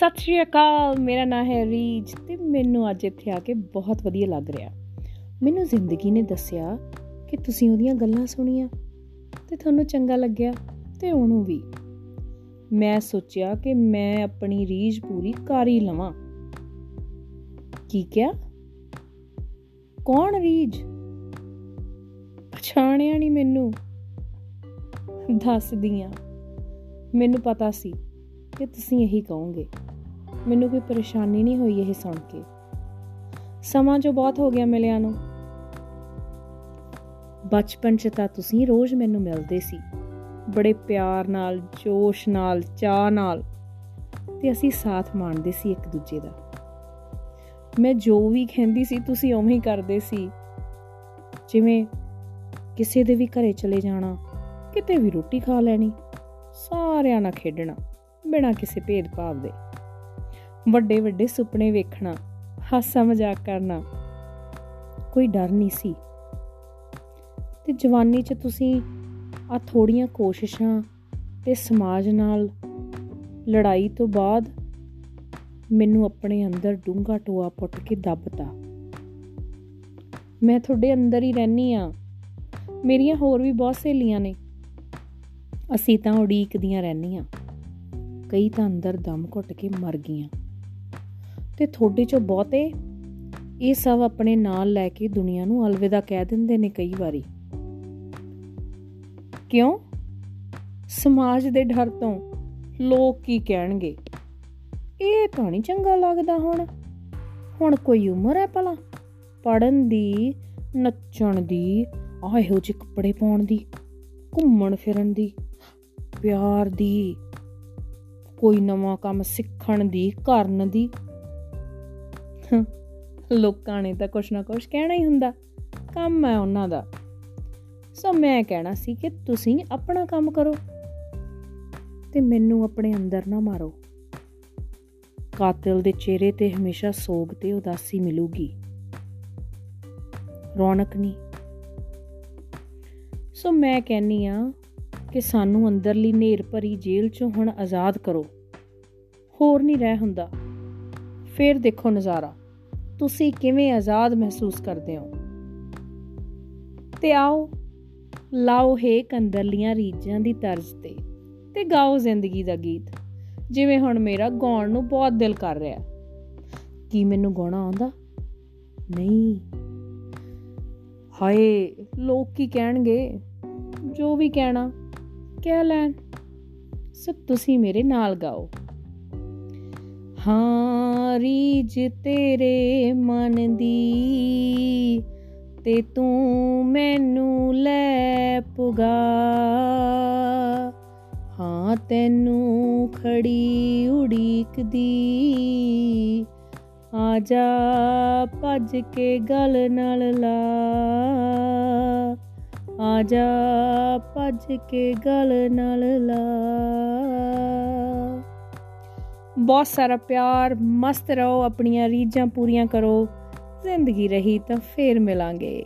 ਸਤਿ ਸ਼੍ਰੀ ਅਕਾਲ, ਮੇਰਾ ਨਾਮ ਹੈ ਰੀਜ ਤੇ ਮੈਨੂੰ ਅੱਜ ਇੱਥੇ ਆ ਕੇ ਬਹੁਤ ਵਧੀਆ ਲੱਗ ਰਿਹਾ। ਮੈਨੂੰ ਜ਼ਿੰਦਗੀ ਨੇ ਦੱਸਿਆ ਕਿ ਤੁਸੀਂ ਉਹਦੀਆਂ ਗੱਲਾਂ ਸੁਣੀਆਂ ਤੇ ਤੁਹਾਨੂੰ ਚੰਗਾ ਲੱਗਿਆ ਤੇ ਉਹਨੂੰ ਵੀ। ਮੈਂ ਸੋਚਿਆ ਕਿ ਮੈਂ ਆਪਣੀ ਰੀਜ ਪੂਰੀ ਕਰ ਹੀ ਲਵਾਂ। ਕੀ ਕਿਹਾ? ਕੌਣ ਰੀਜ? ਪਛਾਣਿਆ ਨਹੀਂ ਮੈਨੂੰ। ਦੱਸਦੀਆਂ ਮੈਨੂੰ ਪਤਾ ਸੀ ਕਿ ਤੁਸੀਂ ਇਹੀ ਕਹੋਗੇ। ਮੈਨੂੰ ਕੋਈ ਪਰੇਸ਼ਾਨੀ ਨਹੀਂ ਹੋਈ ਇਹ ਸੁਣ ਕੇ। ਸਮਾਂ ਜੋ ਬਹੁਤ ਹੋ ਗਿਆ ਮਿਲਿਆ ਨੂੰ। ਬਚਪਨ 'ਚ ਤਾਂ ਤੁਸੀਂ ਰੋਜ਼ ਮੈਨੂੰ ਮਿਲਦੇ ਸੀ। ਬੜੇ ਪਿਆਰ ਨਾਲ, ਜੋਸ਼ ਨਾਲ ਚਾਹ ਨਾਲ। ਤੇ ਅਸੀਂ ਸਾਥ ਮਾਣਦੇ ਸੀ ਇੱਕ ਦੂਜੇ ਦਾ। ਮੈਂ ਜੋ ਵੀ ਕਹਿੰਦੀ ਸੀ, ਤੁਸੀਂ ਉਵੇਂ ਹੀ ਕਰਦੇ ਸੀ। ਜਿਵੇਂ ਕਿਸੇ ਦੇ ਵੀ ਘਰੇ ਚਲੇ ਜਾਣਾ, ਕਿਤੇ ਵੀ ਰੋਟੀ ਖਾ ਲੈਣੀ, ਸਾਰਿਆਂ ਨਾਲ ਖੇਡਣਾ। ਬਿਨਾਂ ਕਿਸੇ ਭੇਦਭਾਵ ਦੇ। ਵੱਡੇ ਵੱਡੇ ਸੁਪਨੇ ਵੇਖਣਾ, ਹਾਸਾ ਮਜ਼ਾਕ ਕਰਨਾ, ਕੋਈ ਡਰ ਨਹੀਂ ਸੀ। ਤੇ ਜਵਾਨੀ 'ਚ ਤੁਸੀਂ ਆ ਥੋੜੀਆਂ ਕੋਸ਼ਿਸ਼ਾਂ ਤੇ ਸਮਾਜ ਨਾਲ ਲੜਾਈ ਤੋਂ ਬਾਅਦ ਮੈਨੂੰ ਆਪਣੇ ਅੰਦਰ ਡੂੰਘਾ ਟੋਆ ਪੁੱਟ ਕੇ ਦੱਬਤਾ। ਮੈਂ ਤੁਹਾਡੇ ਅੰਦਰ ਹੀ ਰਹਿਨੀ ਆ ਮੇਰੀਆਂ ਹੋਰ ਵੀ ਬਹੁਤ ਸਹੇਲੀਆਂ ਨੇ। ਅਸੀਂ ਤਾਂ ਉਡੀਕਦੀਆਂ ਰਹਿੰਦੀਆਂ। ਕਈ ਤਾਂ ਅੰਦਰ ਦਮ ਘੁੱਟ ਕੇ ਮਰ ਗਈਆਂ। ਤੇ ਤੁਹਾਡੇ ਚੋਂ ਬਹੁਤੇ ਇਹ ਸਭ ਆਪਣੇ ਨਾਲ ਲੈ ਕੇ ਦੁਨੀਆ ਨੂੰ ਅਲਵਿਦਾ ਕਹਿ ਦਿੰਦੇ ਨੇ ਕਈ ਵਾਰੀ। ਕਿਉਂ? ਸਮਾਜ ਦੇ ਡਰ ਤੋਂ ਲੋਕ ਕੀ ਕਹਿਣਗੇ? ਇਹ ਤਾਂ ਨਹੀਂ ਚੰਗਾ ਲੱਗਦਾ ਹੁਣ। ਹੁਣ ਕੋਈ ਉਮਰ ਹੈ ਭਲਾ? ਪੜਨ ਦੀ, ਨੱਚਣ ਦੀ, ਆਹੋ ਜਿਹੇ ਕੱਪੜੇ ਪਾਉਣ ਦੀ, ਘੁੰਮਣ ਫਿਰਨ ਦੀ, ਪਿਆਰ ਦੀ। ਕੋਈ ਨਵਾਂ ਕੰਮ ਸਿੱਖਣ ਦੀ, ਕਰਨ ਦੀ। ਲੋਕਾਂ ਨੇ ਤਾਂ ਕੁਛ ਨਾ ਕੁਛ ਕਹਿਣਾ ਹੀ ਹੁੰਦਾ। ਕੰਮ ਹੈ ਉਹਨਾਂ ਦਾ। ਸੋ ਮੈਂ ਕਹਿਣਾ ਸੀ ਕਿ ਤੁਸੀਂ ਆਪਣਾ ਕੰਮ ਕਰੋ ਤੇ ਮੈਨੂੰ ਆਪਣੇ ਅੰਦਰ ਨਾ ਮਾਰੋ। ਕਾਤਲ ਦੇ ਚਿਹਰੇ ਤੇ ਹਮੇਸ਼ਾ ਸੋਗ ਤੇ ਉਦਾਸੀ ਮਿਲੂਗੀ। ਰੌਣਕ ਨਹੀਂ। ਸੋ ਮੈਂ ਕਹਿੰਨੀ ਆ ਕਿ ਸਾਨੂੰ ਅੰਦਰਲੀ ਨੇਰ ਭਰੀ ਜੇਲ੍ਹ ਚੋਂ ਹੁਣ ਆਜ਼ਾਦ ਕਰੋ। ਹੋਰ ਨਹੀਂ ਰਹਿ ਹੁੰਦਾ। ਫੇਰ ਦੇਖੋ ਨਜ਼ਾਰਾ। ਤੁਸੀਂ ਕਿਵੇਂ ਆਜ਼ਾਦ ਮਹਿਸੂਸ ਕਰਦੇ ਹੋ? ਤੇ ਆਓ, ਲਾਓ ਹੈ ਕੰਦਰਲੀਆਂ ਰੀਜਾਂ ਦੀ ਤਰਜ਼ ਤੇ ਤੇ ਗਾਓ ਜ਼ਿੰਦਗੀ ਦਾ ਗੀਤ। ਜਿਵੇਂ ਹੁਣ ਮੇਰਾ ਗਾਉਣ ਨੂੰ ਬਹੁਤ ਦਿਲ ਕਰ ਰਿਹਾ। ਕੀ ਮੈਨੂੰ ਗਾਉਣਾ ਆਉਂਦਾ? ਨਹੀਂ। ਹਾਏ, ਲੋਕ ਕੀ ਕਹਿਣਗੇ? ਜੋ ਵੀ ਕਹਿਣਾ, ਕਹਿ ਲੈਣ। ਸੋ ਤੁਸੀਂ ਮੇਰੇ ਨਾਲ ਗਾਓ। ਹਾਂ ਰੀਜ ਤੇਰੇ ਮਨ ਦੀ ਤੇ ਤੂੰ ਮੈਨੂੰ ਲੈ ਪੁਗਾ। ਹਾਂ, ਤੈਨੂੰ ਖੜੀ ਉਡੀਕਦੀ। ਆ ਜਾ ਭੱਜ ਕੇ ਗਲ ਨਾਲ ਲਾ। ਆ ਜਾ ਭੱਜ ਕੇ ਗਲ ਨਾਲ ਲਾ। ਬਹੁਤ ਸਾਰਾ ਪਿਆਰ ਮਸਤ ਰਹੋ ਆਪਣੀਆਂ ਰੀਝਾਂ ਪੂਰੀਆਂ ਕਰੋ ਜ਼ਿੰਦਗੀ ਰਹੀ ਤਾਂ ਫੇਰ ਮਿਲਾਂਗੇ।